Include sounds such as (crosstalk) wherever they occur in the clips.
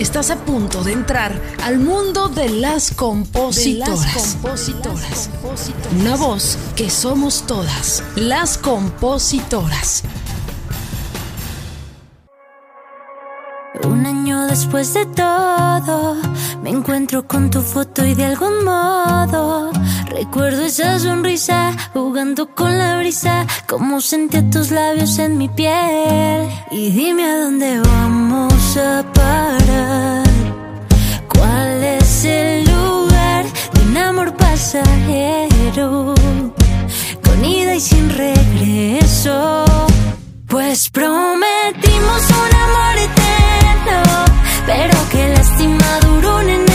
Estás a punto de entrar al mundo de las compositoras. Una voz que somos todas, las compositoras. Un año después de todo, me encuentro con tu foto y de algún modo recuerdo esa sonrisa jugando con la brisa, como sentía tus labios en mi piel. Y dime a dónde vamos a parar. ¿Cuál es el lugar de un amor pasajero? Con ida y sin regreso. Pues prometimos un amor eterno, pero que lástima duró un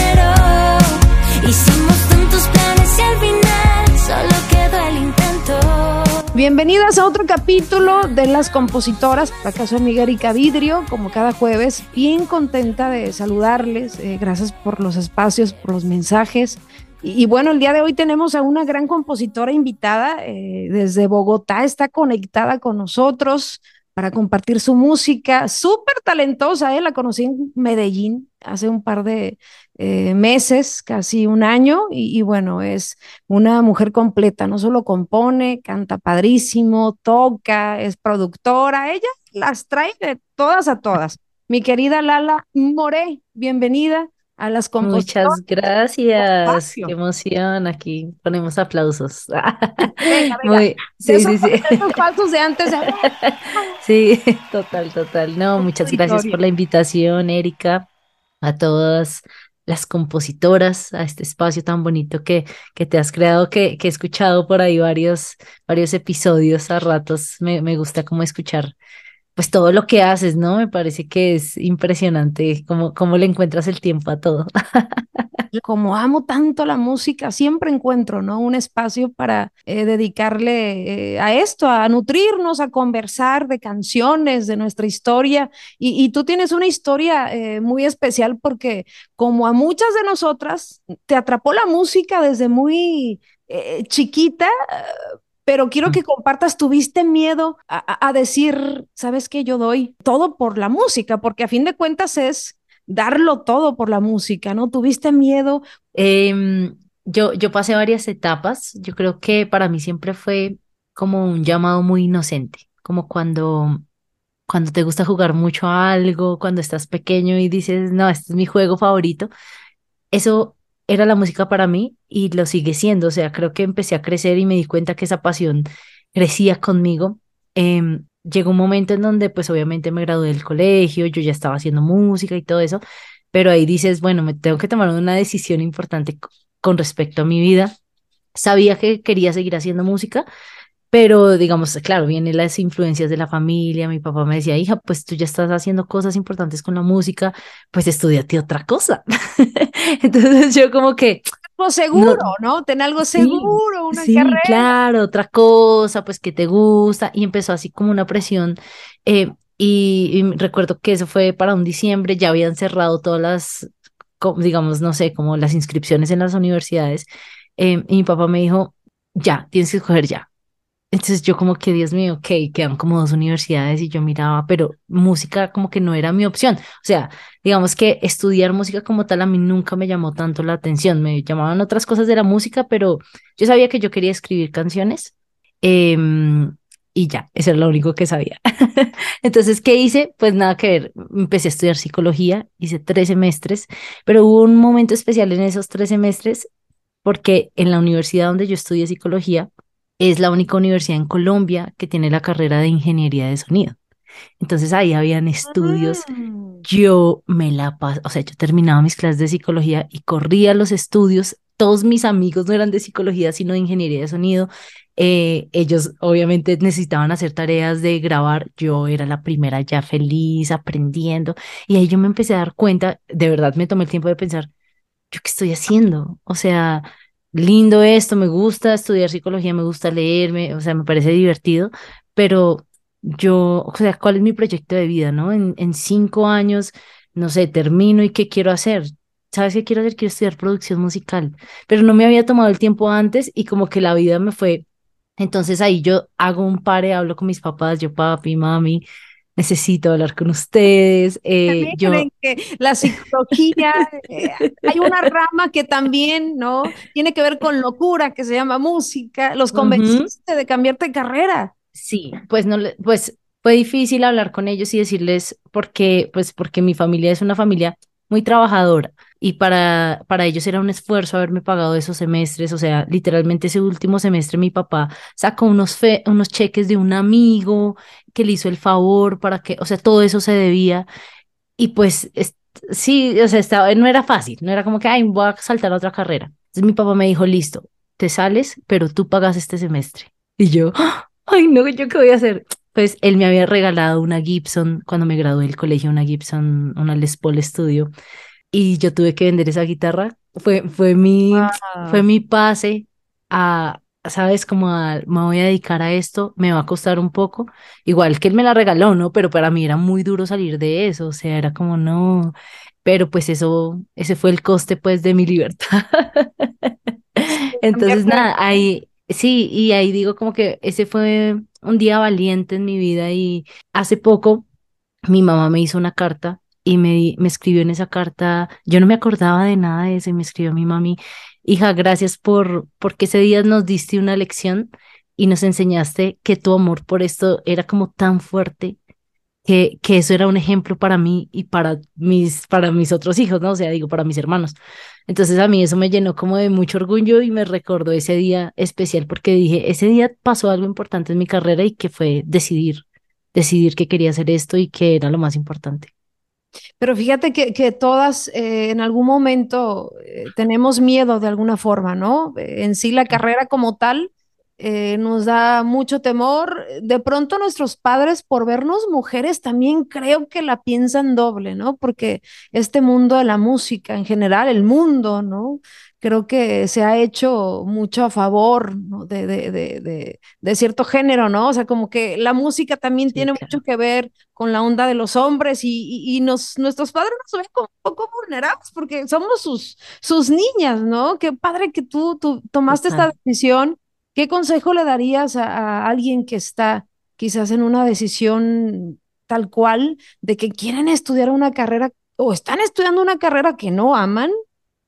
Bienvenidas a otro capítulo de Las Compositoras. Acá soy Miguel Erika Vidrio, como cada jueves, bien contenta de saludarles. Eh, gracias por los espacios, por los mensajes. Y, y, bueno, el día de hoy tenemos a una gran compositora invitada eh, desde Bogotá, está conectada con nosotros para compartir su música, súper talentosa, ¿eh? la conocí en Medellín hace un par de eh, meses, casi un año, y, y, bueno, es una mujer completa, no solo compone, canta padrísimo, toca, es productora, ella las trae de todas a todas. Mi querida Lala More, bienvenida a las Muchas gracias. Qué emoción. Aquí ponemos aplausos. (laughs) Venga, venga. Muy, sí, sí, sí. (laughs) Falsos de antes. sí, total, total. No, muchas gracias por la invitación, Erika, a todas las compositoras, a este espacio tan bonito que, que te has creado, que, que he escuchado por ahí varios, varios episodios a ratos. Me, me gusta como escuchar pues todo lo que haces, ¿no? Me parece que es impresionante cómo, cómo le encuentras el tiempo a todo. Como amo tanto la música, siempre encuentro, ¿no? Un espacio para eh, dedicarle eh, a esto, a nutrirnos, a conversar de canciones, de nuestra historia. Y, tú tienes una historia eh, muy especial porque como a muchas de nosotras, te atrapó la música desde muy chiquita, pero quiero que compartas, ¿tuviste miedo a, a decir, sabes que yo doy todo por la música? Porque a fin de cuentas es darlo todo por la música, ¿no? ¿Tuviste miedo? Eh, yo, yo pasé varias etapas. Yo creo que para mí siempre fue como un llamado muy inocente, como cuando, cuando te gusta jugar mucho a algo, cuando estás pequeño y dices, no, este es mi juego favorito. Eso era la música para mí y lo sigue siendo. O sea, creo que empecé a crecer y me di cuenta que esa pasión crecía conmigo. Eh, llegó un momento en donde pues obviamente me gradué del colegio, yo ya estaba haciendo música y todo eso, pero ahí dices, bueno, me tengo que tomar una decisión importante con respecto a mi vida. Sabía que quería seguir haciendo música, pero digamos, claro, vienen las influencias de la familia, mi papá me decía, hija, pues tú ya estás haciendo cosas importantes con la música, pues estudiate otra cosa. (laughs) Entonces yo como que... Algo seguro, ¿no? ¿no? Ten algo seguro, sí, una sí, carrera. claro, otra cosa, pues que te gusta, y empezó así como una presión. Eh, y, y recuerdo que eso fue para un diciembre, ya habían cerrado todas las, digamos, no sé, como las inscripciones en las universidades, eh, y mi papá me dijo, ya, tienes que escoger ya, entonces yo como que, Dios mío, ok, quedan como dos universidades y yo miraba, pero música como que no era mi opción. O sea, digamos que estudiar música como tal a mí nunca me llamó tanto la atención. Me llamaban otras cosas de la música, pero yo sabía que yo quería escribir canciones eh, y ya, eso era lo único que sabía. (laughs) Entonces, ¿qué hice? Pues nada que ver, empecé a estudiar psicología, hice tres semestres, pero hubo un momento especial en esos tres semestres porque en la universidad donde yo estudié psicología, es la única universidad en Colombia que tiene la carrera de ingeniería de sonido. Entonces ahí habían estudios. Mm. Yo me la pasaba, o sea, yo terminaba mis clases de psicología y corría a los estudios. Todos mis amigos no eran de psicología, sino de ingeniería de sonido. Eh, ellos obviamente necesitaban hacer tareas de grabar. Yo era la primera ya feliz, aprendiendo. Y ahí yo me empecé a dar cuenta, de verdad me tomé el tiempo de pensar, ¿yo qué estoy haciendo? O sea, lindo esto, me gusta estudiar psicología, me gusta leerme, o sea, me parece divertido, pero yo, o sea, ¿cuál es mi proyecto de vida, no? En, en cinco años, no sé, termino y qué quiero hacer. ¿Sabes qué quiero hacer? Quiero estudiar producción musical, pero no me había tomado el tiempo antes y como que la vida me fue. Entonces ahí yo hago un pare, hablo con mis papás, yo papi, mami, necesito hablar con ustedes. Eh, yo... que la psicología, eh, hay una rama que también, ¿no? Tiene que ver con locura, que se llama música. Los convenciste de cambiarte de carrera. Sí, pues no, pues fue difícil hablar con ellos y decirles porque, pues porque mi familia es una familia muy trabajadora y para, para ellos era un esfuerzo haberme pagado esos semestres, o sea, literalmente ese último semestre mi papá sacó unos, fe, unos cheques de un amigo que le hizo el favor para que, o sea, todo eso se debía y pues sí, o sea, estaba, no era fácil, no era como que, ay, voy a saltar a otra carrera. Entonces mi papá me dijo, listo, te sales, pero tú pagas este semestre. Y yo, (gasps) ay, no, ¿yo qué voy a hacer? Pues él me había regalado una Gibson cuando me gradué del colegio, una Gibson, una Les Paul Studio y yo tuve que vender esa guitarra. Fue, fue, mi, fue mi pase a, ¿sabes? Como me voy a dedicar a esto, me va a costar un poco. Igual que él me la regaló, ¿no? Pero para mí era muy duro salir de eso, o sea, era como, no. Pero pues eso, ese fue el coste, pues, de mi libertad. (laughs) Entonces, nada, ahí, sí, y ahí digo como que ese fue un día valiente en mi vida y hace poco mi mamá me hizo una carta y me, me escribió en esa carta, yo no me acordaba de nada de eso y me escribió mi mami, hija, gracias por, porque ese día nos diste una lección y nos enseñaste que tu amor por esto era como tan fuerte que, que eso era un ejemplo para mí y para mis, para mis otros hijos, ¿no? O sea, digo, para mis hermanos. Entonces a mí eso me llenó como de mucho orgullo y me recordó ese día especial porque dije, ese día pasó algo importante en mi carrera y que fue decidir, decidir que quería hacer esto y que era lo más importante. Pero fíjate que, que todas eh, en algún momento eh, tenemos miedo de alguna forma, ¿no? En sí la carrera como tal eh, nos da mucho temor. De pronto nuestros padres por vernos mujeres también creo que la piensan doble, ¿no? Porque este mundo de la música en general, el mundo, ¿no? Creo que se ha hecho mucho a favor de, de, de, de, cierto género, ¿no? O sea, como que la música también tiene mucho que ver con la onda de los hombres y, y, nos, nuestros padres nos ven como un poco vulnerables porque somos sus, sus niñas, ¿no? Qué padre que tú, tú tomaste esta decisión ¿Qué consejo le darías a, alguien que está quizás en una decisión tal cual de que quieren estudiar una carrera o están estudiando una carrera que no aman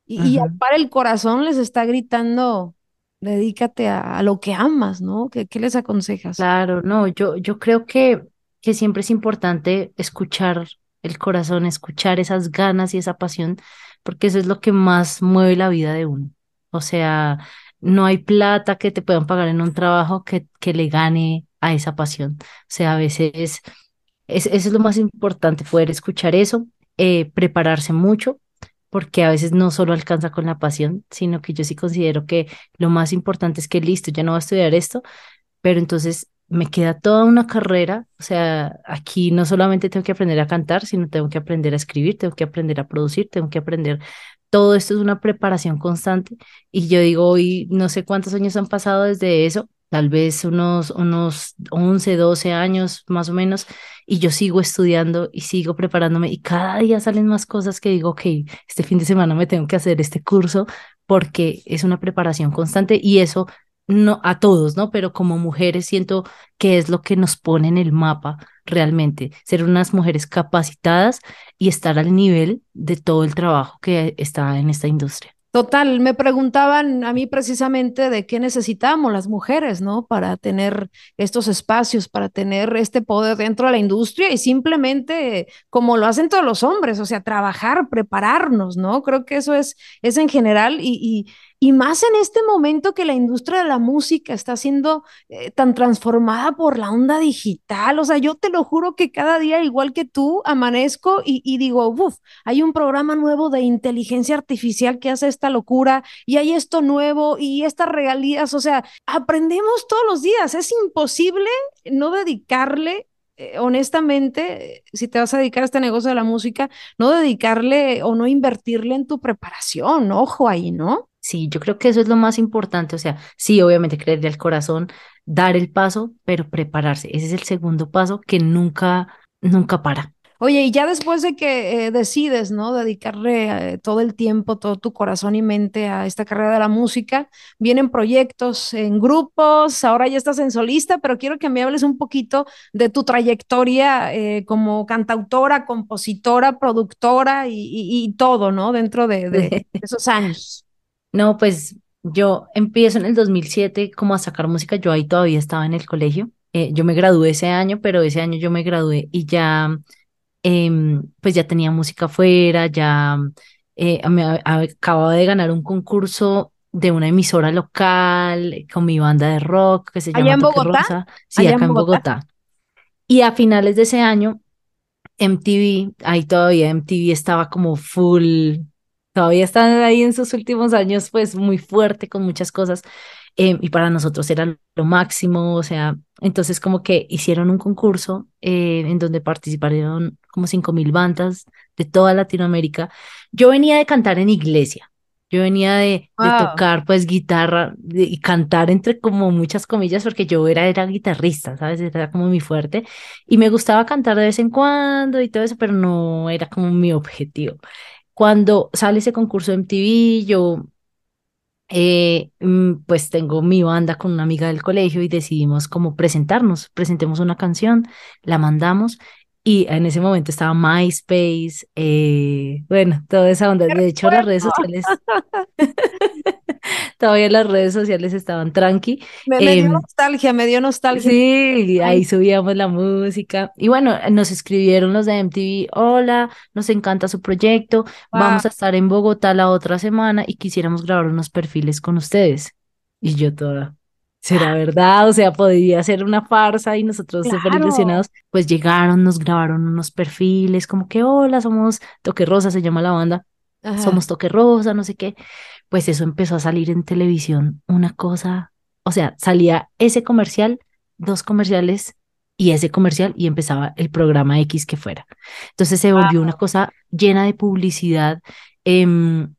y, al par el corazón les está gritando, dedícate a, lo que amas, ¿no? ¿Qué, les aconsejas? Claro, no, yo, yo creo que, que siempre es importante escuchar el corazón, escuchar esas ganas y esa pasión, porque eso es lo que más mueve la vida de uno. O sea, no hay plata que te puedan pagar en un trabajo que, que le gane a esa pasión. O sea, a veces es, eso es lo más importante, poder escuchar eso, eh, prepararse mucho, porque a veces no solo alcanza con la pasión, sino que yo sí considero que lo más importante es que listo, ya no voy a estudiar esto, pero entonces me queda toda una carrera, o sea, aquí no solamente tengo que aprender a cantar, sino tengo que aprender a escribir, tengo que aprender a producir, tengo que aprender todo esto es una preparación constante y yo digo, hoy no sé cuántos años han pasado desde eso, tal vez unos, unos 11, 12 años más o menos, y yo sigo estudiando y sigo preparándome y cada día salen más cosas que digo, ok, este fin de semana me tengo que hacer este curso porque es una preparación constante y eso no a todos, ¿no? Pero como mujeres siento que es lo que nos pone en el mapa realmente, ser unas mujeres capacitadas y estar al nivel de todo el trabajo que está en esta industria. Total, me preguntaban a mí precisamente de qué necesitamos las mujeres, ¿no? Para tener estos espacios, para tener este poder dentro de la industria y simplemente como lo hacen todos los hombres, o sea, trabajar, prepararnos, ¿no? Creo que eso es, es en general y, y y más en este momento que la industria de la música está siendo eh, tan transformada por la onda digital. O sea, yo te lo juro que cada día, igual que tú, amanezco y, digo, uff, hay un programa nuevo de inteligencia artificial que hace esta locura y hay esto nuevo y estas regalías. O sea, aprendemos todos los días. Es imposible no dedicarle eh, honestamente, si te vas a dedicar a este negocio de la música, no dedicarle o no invertirle en tu preparación, ojo ahí, ¿no? Sí, yo creo que eso es lo más importante, o sea, sí, obviamente creerle al corazón, dar el paso, pero prepararse. Ese es el segundo paso que nunca, nunca para. Oye, y ya después de que eh, decides, ¿no? Dedicarle eh, todo el tiempo, todo tu corazón y mente a esta carrera de la música, vienen proyectos en grupos, ahora ya estás en solista, pero quiero que me hables un poquito de tu trayectoria eh, como cantautora, compositora, productora y, todo, ¿no? Dentro de, de (laughs) esos años. No, pues yo empiezo en el 2007 como a sacar música, yo ahí todavía estaba en el colegio. yo me gradué ese año, pero ese año yo me gradué y ya Em, pues ya tenía música afuera, ya eh, me acababa de ganar un concurso de una emisora local con mi banda de rock que se llama en Bogotá? Sí, acá en Bogotá? Y a finales de ese año, MTV, ahí todavía MTV estaba como full, todavía están ahí en sus últimos años, pues muy fuerte con muchas cosas. Em, y para nosotros era lo máximo, o sea, entonces como que hicieron un concurso eh, en donde participaron como cinco mil bandas de toda Latinoamérica. Yo venía de cantar en iglesia, yo venía de, tocar pues guitarra y cantar entre como muchas comillas porque yo era, era guitarrista, ¿sabes? Era como mi fuerte y me gustaba cantar de vez en cuando y todo eso, pero no era como mi objetivo. Cuando sale ese concurso de MTV, yo eh, mm, pues tengo mi banda con una amiga del colegio y decidimos como presentarnos, presentemos una canción, la mandamos y en ese momento estaba MySpace, eh, bueno, toda esa onda. De hecho, las redes sociales, (laughs) (laughs) todavía las redes sociales estaban tranqui. Me, dio em, nostalgia, me dio nostalgia. Sí, ahí subíamos la música. Y bueno, nos escribieron los de MTV, hola, nos encanta su proyecto, vamos a estar en Bogotá la otra semana y quisiéramos grabar unos perfiles con ustedes. Y yo toda, ¿será verdad? O sea, podría ser una farsa y nosotros súper ilusionados. Pues llegaron, nos grabaron unos perfiles, como que, hola, somos Toque Rosa, se llama la banda. Somos Toque Rosa, no sé qué. Pues eso empezó a salir en televisión, una cosa, o sea, salía ese comercial, dos comerciales y ese comercial y empezaba el programa X que fuera. Entonces se volvió una cosa llena de publicidad. Em,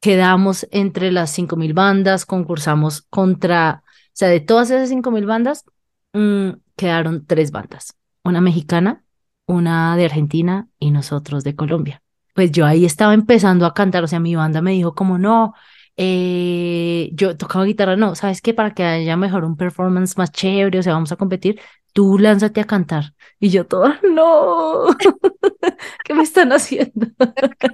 quedamos entre las 5.000 bandas, concursamos contra sea, de todas esas cinco mil bandas, mm, quedaron tres bandas. Una mexicana, una de Argentina y nosotros de Colombia. Pues yo ahí estaba empezando a cantar, o sea, mi banda me dijo como no, eh, yo tocaba guitarra, no, ¿sabes qué? Para que haya mejor un performance más chévere, o sea, vamos a competir, tú lánzate a cantar. Y yo toda, no, (laughs) ¿qué me están haciendo?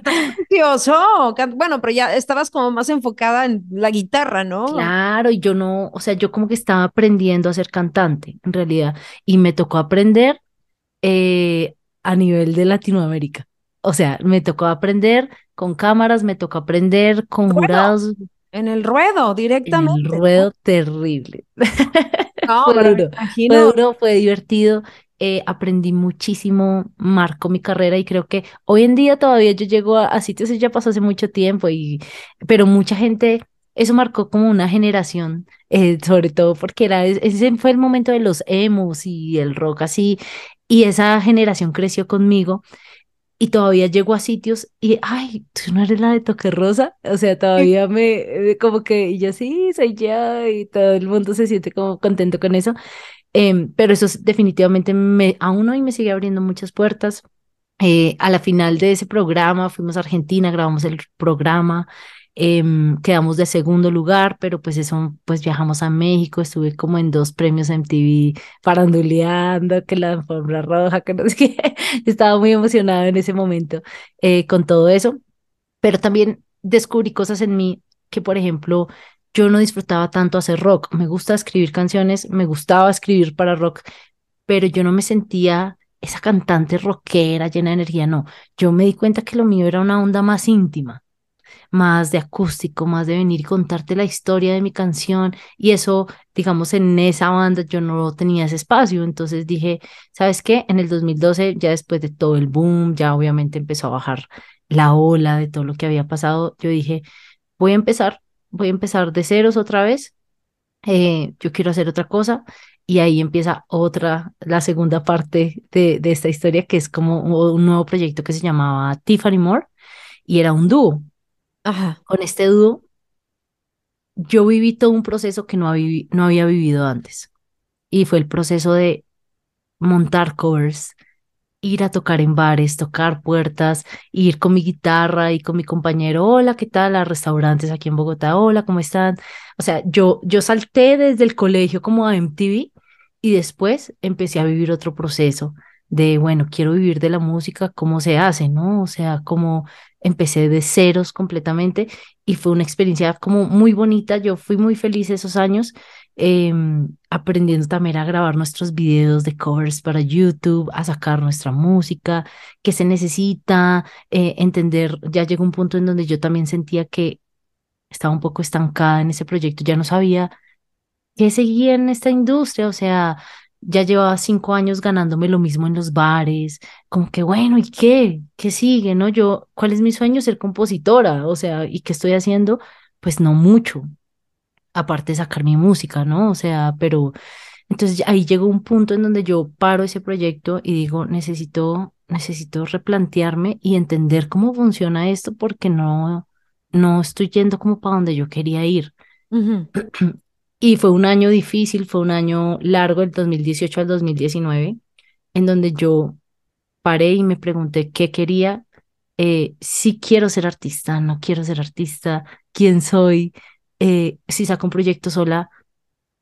Precioso. Bueno, pero ya estabas como más enfocada en la guitarra, ¿no? Claro, y yo no, o sea, yo como que estaba aprendiendo a ser cantante, en realidad, y me tocó aprender eh, a nivel de Latinoamérica. O sea, me tocó aprender con cámaras, me tocó aprender con jurados. En el ruedo, directamente. En el ruedo terrible. (laughs) No, fue, duro, fue duro, fue divertido. Eh, aprendí muchísimo, marcó mi carrera y creo que hoy en día todavía yo llego a, sitios, y ya pasó hace mucho tiempo, y, pero mucha gente, eso marcó como una generación, eh, sobre todo porque era, ese fue el momento de los emos y el rock así, y esa generación creció conmigo y todavía llego a sitios y, ay, tú no eres la de Toque Rosa, o sea, todavía me, como que, y yo sí, soy yo, y todo el mundo se siente como contento con eso, em, pero eso definitivamente me, aún hoy me sigue abriendo muchas puertas. Eh, a la final de ese programa fuimos a Argentina, grabamos el programa, Em, quedamos de segundo lugar, pero pues eso, pues viajamos a México, estuve como en dos premios MTV faranduleando, que la alfombra roja, que no sé qué, (laughs) estaba muy emocionada en ese momento eh, con todo eso, pero también descubrí cosas en mí que, por ejemplo, yo no disfrutaba tanto hacer rock, me gusta escribir canciones, me gustaba escribir para rock, pero yo no me sentía esa cantante rockera llena de energía, no, yo me di cuenta que lo mío era una onda más íntima más de acústico, más de venir y contarte la historia de mi canción. Y eso, digamos, en esa banda yo no tenía ese espacio. Entonces dije, ¿sabes qué? En el 2012, ya después de todo el boom, ya obviamente empezó a bajar la ola de todo lo que había pasado, yo dije, voy a empezar, voy a empezar de ceros otra vez. Eh, yo quiero hacer otra cosa. Y ahí empieza otra, la segunda parte de, de esta historia, que es como un nuevo proyecto que se llamaba Tiffany Moore y era un dúo. Con este dúo, yo viví todo un proceso que no, no había vivido antes. Y fue el proceso de montar covers, ir a tocar en bares, tocar puertas, ir con mi guitarra y con mi compañero, hola, ¿qué tal? A restaurantes aquí en Bogotá, hola, ¿cómo están? O sea, yo, yo salté desde el colegio como a MTV y después empecé a vivir otro proceso de, bueno, quiero vivir de la música, ¿cómo se hace? ¿No? O sea, como empecé de ceros completamente y fue una experiencia como muy bonita, yo fui muy feliz esos años Em, aprendiendo también a grabar nuestros videos de covers para YouTube, a sacar nuestra música, que se necesita, eh, entender, ya llegó un punto en donde yo también sentía que estaba un poco estancada en ese proyecto, ya no sabía qué seguía en esta industria, o sea, ya llevaba cinco años ganándome lo mismo en los bares, como que bueno, ¿y qué? ¿Qué sigue? ¿No? Yo, ¿cuál es mi sueño? Ser compositora, o sea, ¿y qué estoy haciendo? Pues no mucho, aparte de sacar mi música, ¿no? O sea, pero entonces ahí llegó un punto en donde yo paro ese proyecto y digo, necesito, necesito replantearme y entender cómo funciona esto porque no, no estoy yendo como para donde yo quería ir. (clears throat) Y fue un año difícil, fue un año largo, el 2018 al 2019, en donde yo paré y me pregunté qué quería, eh, si quiero ser artista, no quiero ser artista, quién soy, eh, si saco un proyecto sola,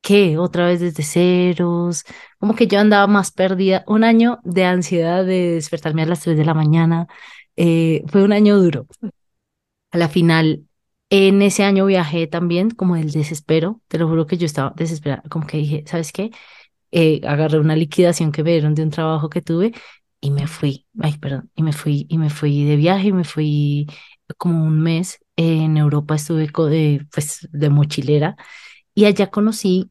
¿qué? Otra vez desde ceros. Como que yo andaba más perdida. Un año de ansiedad de despertarme a las 3 de la mañana. Eh, fue un año duro. A la final, en ese año viajé también como el desespero. Te lo juro que yo estaba desesperada. Como que dije, ¿sabes qué? Eh, agarré una liquidación que me dieron de un trabajo que tuve y me fui. Ay, perdón. Y me fui, y me fui de viaje y me fui como un mes en Europa estuve de, pues, de mochilera y allá conocí,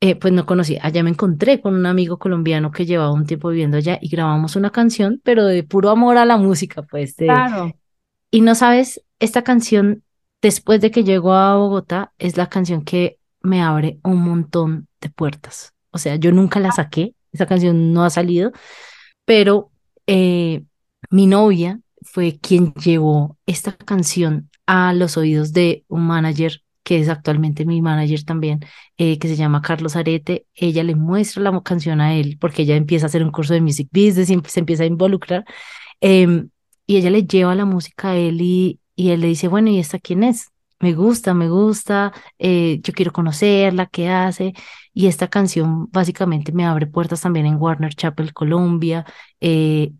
eh, pues no conocí, allá me encontré con un amigo colombiano que llevaba un tiempo viviendo allá y grabamos una canción, pero de puro amor a la música, pues. claro. Y no sabes, esta canción, después de que llegó a Bogotá, es la canción que me abre un montón de puertas. O sea, yo nunca la saqué, esa canción no ha salido, pero eh, mi novia fue quien llevó esta canción a los oídos de un manager que es actualmente mi manager también, eh, que se llama Carlos Arete, ella le muestra la canción a él, porque ella empieza a hacer un curso de music business y se empieza a involucrar, em, y ella le lleva la música a él y, él le dice, bueno, ¿y esta quién es? Me gusta, me gusta, eh, yo quiero conocerla, qué hace, y esta canción básicamente me abre puertas también en Warner Chapel, Colombia, eh,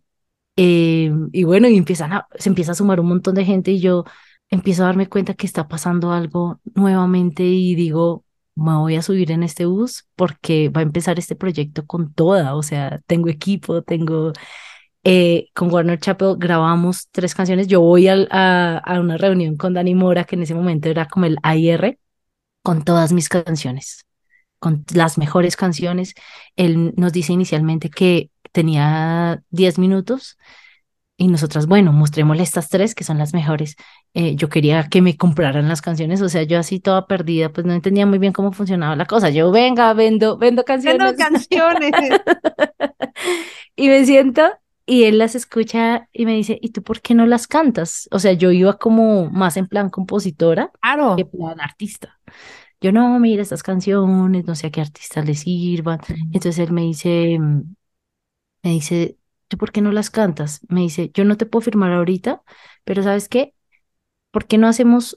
y bueno, y empiezan se empieza a sumar un montón de gente y yo empiezo a darme cuenta que está pasando algo nuevamente y digo, me voy a subir en este bus porque va a empezar este proyecto con toda, o sea, tengo equipo, tengo... Eh, con Warner Chapel grabamos tres canciones. Yo voy a, a, una reunión con Dani Mora, que en ese momento era como el AIR, con todas mis canciones, con las mejores canciones. Él nos dice inicialmente que tenía 10 minutos y nosotras, bueno, mostrémosle estas tres que son las mejores. Eh, yo quería que me compraran las canciones, o sea, yo así toda perdida, pues no entendía muy bien cómo funcionaba la cosa. Yo, venga, vendo, vendo canciones. Vendo canciones. (laughs) y me siento y él las escucha y me dice, ¿y tú por qué no las cantas? O sea, yo iba como más en plan compositora claro. que plan artista. Yo no, mira estas canciones, no sé a qué artistas les sirvan. Entonces él me dice, mm, me dice, ¿tú por qué no las cantas? Me dice, yo no te puedo firmar ahorita, pero ¿sabes qué? ¿Por qué no hacemos,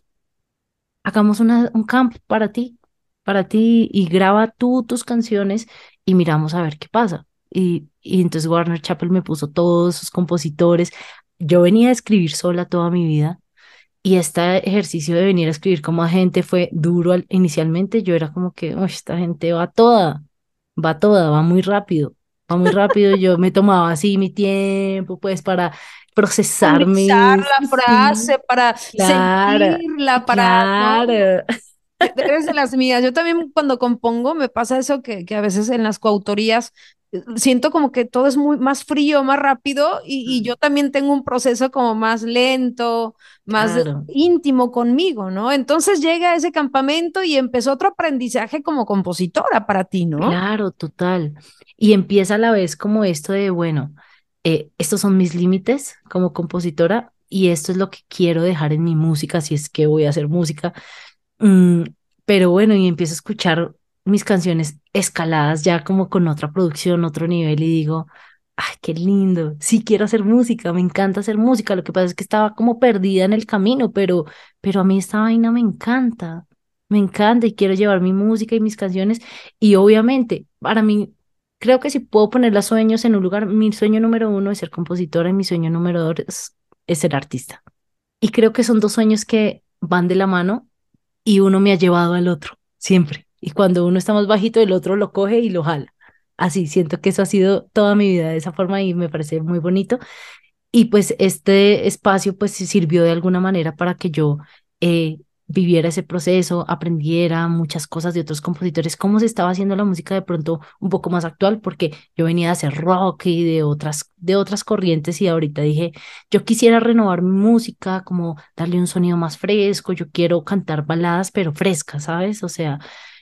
hagamos una, un camp para ti, para ti y graba tú tus canciones y miramos a ver qué pasa? Y, y entonces Warner Chappell me puso todos sus compositores. Yo venía a escribir sola toda mi vida y este ejercicio de venir a escribir como agente fue duro inicialmente. Yo era como que, esta gente va toda, va toda, va muy rápido va muy rápido, yo me tomaba así mi tiempo, pues, para procesar la frase, para sentirla, para... Claro. Eres de las mías. Yo también cuando compongo me pasa eso que, que a veces en las coautorías eh, siento como que todo es muy más frío, más rápido y, yo también tengo un proceso como más lento, más íntimo conmigo, ¿no? Entonces llega ese campamento y empezó otro aprendizaje como compositora para ti, ¿no? Claro, total. Y empieza a la vez como esto de, bueno, eh, estos son mis límites como compositora y esto es lo que quiero dejar en mi música, si es que voy a hacer música. Mm, pero bueno, y empiezo a escuchar mis canciones escaladas ya como con otra producción, otro nivel y digo, ay, qué lindo, sí quiero hacer música, me encanta hacer música, lo que pasa es que estaba como perdida en el camino, pero, pero a mí esta vaina me encanta, me encanta y quiero llevar mi música y mis canciones y obviamente para mí creo que si puedo poner los sueños en un lugar, mi sueño número uno es ser compositora y mi sueño número dos es, es ser artista. Y creo que son dos sueños que van de la mano y uno me ha llevado al otro, siempre. Y cuando uno está más bajito, el otro lo coge y lo jala así, siento que eso ha sido toda mi vida de esa forma y me parece muy bonito. Y pues este espacio pues sirvió de alguna manera para que yo eh, viviera ese proceso, aprendiera muchas cosas de otros compositores, cómo se estaba haciendo la música de pronto un poco más actual, porque yo venía de hacer rock y de otras, de otras corrientes y ahorita dije, yo quisiera renovar mi música, como darle un sonido más fresco, yo quiero cantar baladas, pero frescas, ¿sabes? O sea,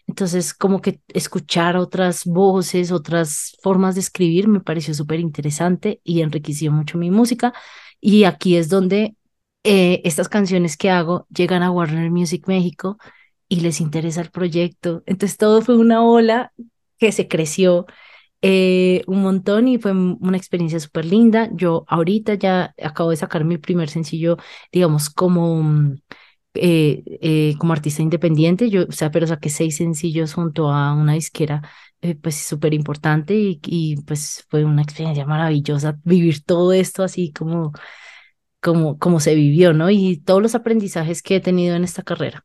entonces, como que escuchar otras voces, otras formas de escribir me pareció súper interesante y enriqueció mucho mi música. Y aquí es donde eh, estas canciones que hago llegan a Warner Music México y les interesa el proyecto. Entonces, todo fue una ola que se creció eh, un montón y fue una experiencia súper linda. Yo ahorita ya acabo de sacar mi primer sencillo, digamos, como eh, eh, como artista independiente, yo, o sea, pero saqué seis sencillos junto a una disquera, eh, pues súper importante y, y, pues fue una experiencia maravillosa vivir todo esto así como, como, como se vivió, ¿no? Y todos los aprendizajes que he tenido en esta carrera.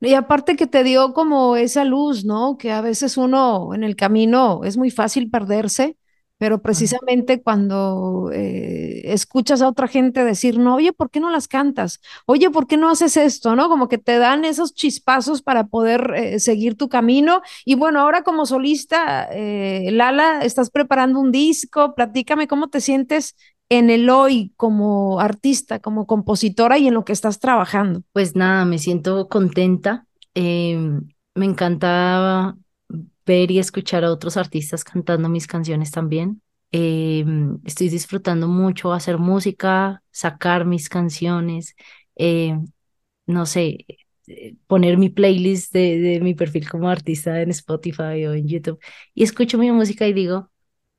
Y aparte que te dio como esa luz, ¿no? Que a veces uno en el camino es muy fácil perderse pero precisamente cuando eh, escuchas a otra gente decir, no, oye, ¿por qué no las cantas? Oye, ¿por qué no haces esto? ¿No? Como que te dan esos chispazos para poder eh, seguir tu camino. Y bueno, ahora como solista, eh, Lala, estás preparando un disco, platícame cómo te sientes en el hoy como artista, como compositora y en lo que estás trabajando. Pues nada, me siento contenta. Em, me encanta ver y escuchar a otros artistas cantando mis canciones también. Em, estoy disfrutando mucho hacer música, sacar mis canciones, em, no sé, eh, poner mi playlist de, de, mi perfil como artista en Spotify o en YouTube y escucho mi música y digo,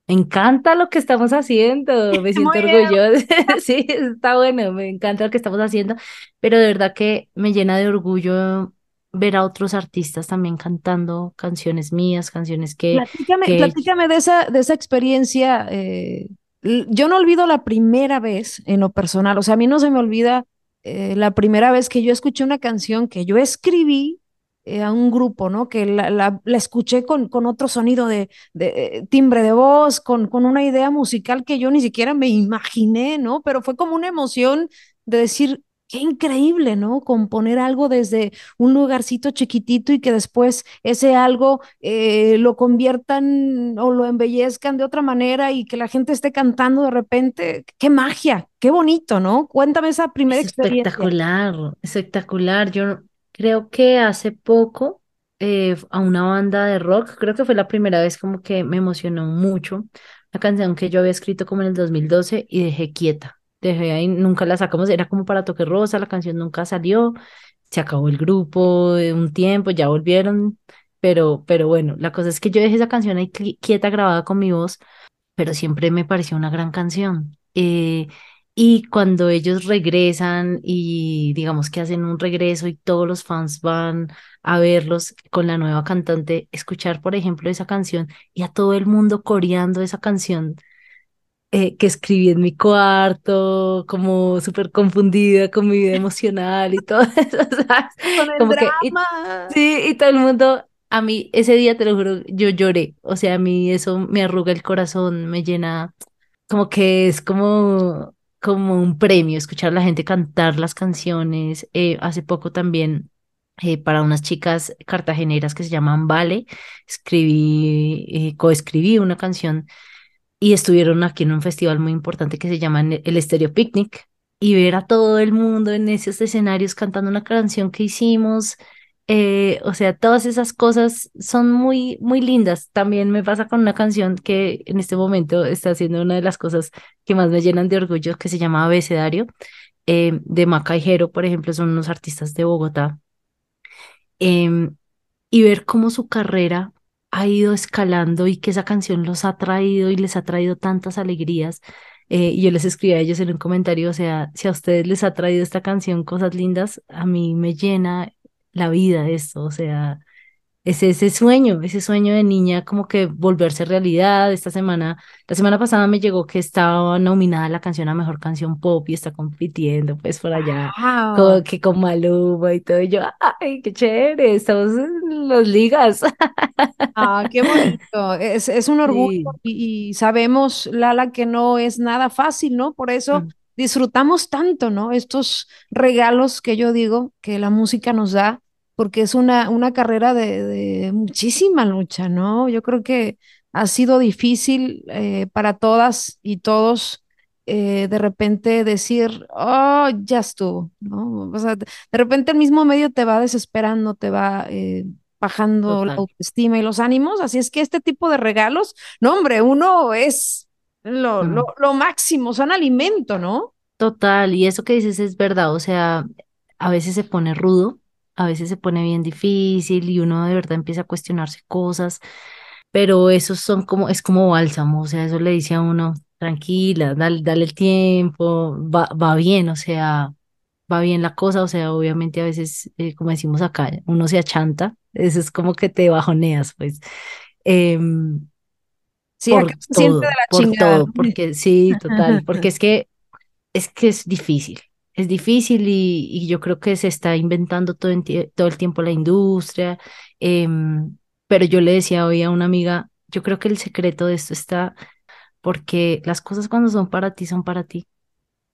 me encanta lo que estamos haciendo, (laughs) me siento orgullosa, (laughs) sí, está bueno, me encanta lo que estamos haciendo, pero de verdad que me llena de orgullo ver a otros artistas también cantando canciones mías, canciones que... Platícame, de, esa, de esa experiencia. Eh, yo no olvido la primera vez en lo personal, o sea, a mí no se me olvida eh, la primera vez que yo escuché una canción que yo escribí eh, a un grupo, ¿no? Que la, la, escuché con, con, otro sonido de, de timbre de voz, con, con una idea musical que yo ni siquiera me imaginé, ¿no? Pero fue como una emoción de decir, Qué increíble, ¿no? Componer algo desde un lugarcito chiquitito y que después ese algo eh, lo conviertan o lo embellezcan de otra manera y que la gente esté cantando de repente. Qué magia, qué bonito, ¿no? Cuéntame esa primera experiencia. Espectacular, espectacular. Yo creo que hace poco eh, a una banda de rock, creo que fue la primera vez como que me emocionó mucho. La canción que yo había escrito como en el 2012 y dejé quieta dejé ahí, nunca la sacamos, era como para Toque Rosa, la canción nunca salió, se acabó el grupo de un tiempo, ya volvieron, pero, pero bueno, la cosa es que yo dejé esa canción ahí quieta grabada con mi voz, pero siempre me pareció una gran canción. Eh, y cuando ellos regresan y digamos que hacen un regreso y todos los fans van a verlos con la nueva cantante, escuchar, por ejemplo, esa canción y a todo el mundo coreando esa canción eh, que escribí en mi cuarto, como súper confundida con mi vida emocional y todo (laughs) eso, (laughs) como Que, y, sí, y todo el mundo, a mí ese día te lo juro, yo lloré, o sea, a mí eso me arruga el corazón, me llena, como que es como, como un premio escuchar a la gente cantar las canciones. Eh, hace poco también eh, para unas chicas cartageneras que se llaman Vale, escribí, coescribí una canción y estuvieron aquí en un festival muy importante que se llama el Estéreo Picnic y ver a todo el mundo en esos escenarios cantando una canción que hicimos, eh, o sea, todas esas cosas son muy, muy lindas. También me pasa con una canción que en este momento está haciendo una de las cosas que más me llenan de orgullo, que se llama Abecedario, eh, de Maca y Jero, por ejemplo, son unos artistas de Bogotá. Em, y ver cómo su carrera ha ido escalando y que esa canción los ha traído y les ha traído tantas alegrías. Eh, yo les escribí a ellos en un comentario, o sea, si a ustedes les ha traído esta canción cosas lindas, a mí me llena la vida esto, o sea, es ese sueño, ese sueño de niña como que volverse realidad. Esta semana, la semana pasada me llegó que estaba nominada la canción a Mejor Canción Pop y está compitiendo pues por allá, como que con Maluma y todo. Y yo, ay, qué chévere, estamos en las ligas. Ah, qué bonito. Es, es un (laughs) orgullo y, sabemos, Lala, que no es nada fácil, ¿no? Por eso mm. disfrutamos tanto, ¿no? Estos regalos que yo digo que la música nos da porque es una, una carrera de, muchísima lucha, ¿no? Yo creo que ha sido difícil eh, para todas y todos eh, de repente decir, oh, ya estuvo, ¿no? O sea, de repente el mismo medio te va desesperando, te va eh, bajando la autoestima y los ánimos, así es que este tipo de regalos, no, hombre, uno es lo, lo, lo máximo, son alimento, ¿no? Total, y eso que dices es verdad, o sea, a veces se pone rudo, a veces se pone bien difícil y uno de verdad empieza a cuestionarse cosas, pero esos son como, es como bálsamo, o sea, eso le dice a uno, tranquila, dale, dale el tiempo, va, va bien, o sea, va bien la cosa, o sea, obviamente a veces, eh, como decimos acá, uno se achanta, eso es como que te bajoneas, pues. Em, sí, por todo, de la por todo, porque sí, total, porque es (laughs) que es que es difícil, es difícil y, yo creo que se está inventando todo, todo el tiempo la industria. Em, pero yo le decía hoy a una amiga, yo creo que el secreto de esto está porque las cosas cuando son para ti son para ti,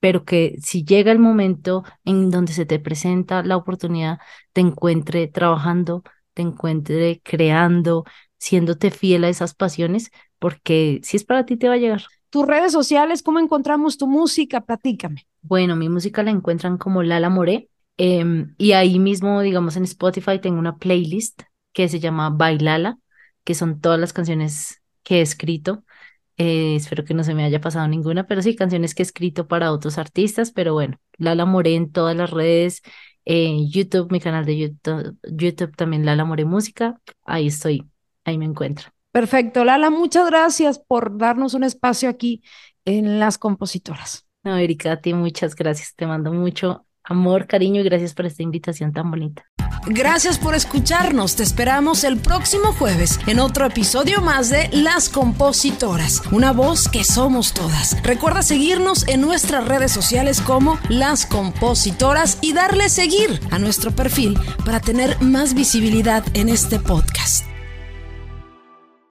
pero que si llega el momento en donde se te presenta la oportunidad, te encuentre trabajando, te encuentre creando, siéndote fiel a esas pasiones, porque si es para ti te va a llegar tus redes sociales, ¿cómo encontramos tu música? Platícame. Bueno, mi música la encuentran como Lala More em, y ahí mismo, digamos, en Spotify tengo una playlist que se llama Bailala, que son todas las canciones que he escrito. Eh, espero que no se me haya pasado ninguna, pero sí, canciones que he escrito para otros artistas, pero bueno, Lala More en todas las redes, YouTube, mi canal de YouTube, YouTube también Lala More Música, ahí estoy, ahí me encuentro. Perfecto, Lala, muchas gracias por darnos un espacio aquí en Las Compositoras. No, Erika, a ti muchas gracias. Te mando mucho amor, cariño y gracias por esta invitación tan bonita. Gracias por escucharnos. Te esperamos el próximo jueves en otro episodio más de Las Compositoras, una voz que somos todas. Recuerda seguirnos en nuestras redes sociales como Las Compositoras y darle seguir a nuestro perfil para tener más visibilidad en este podcast.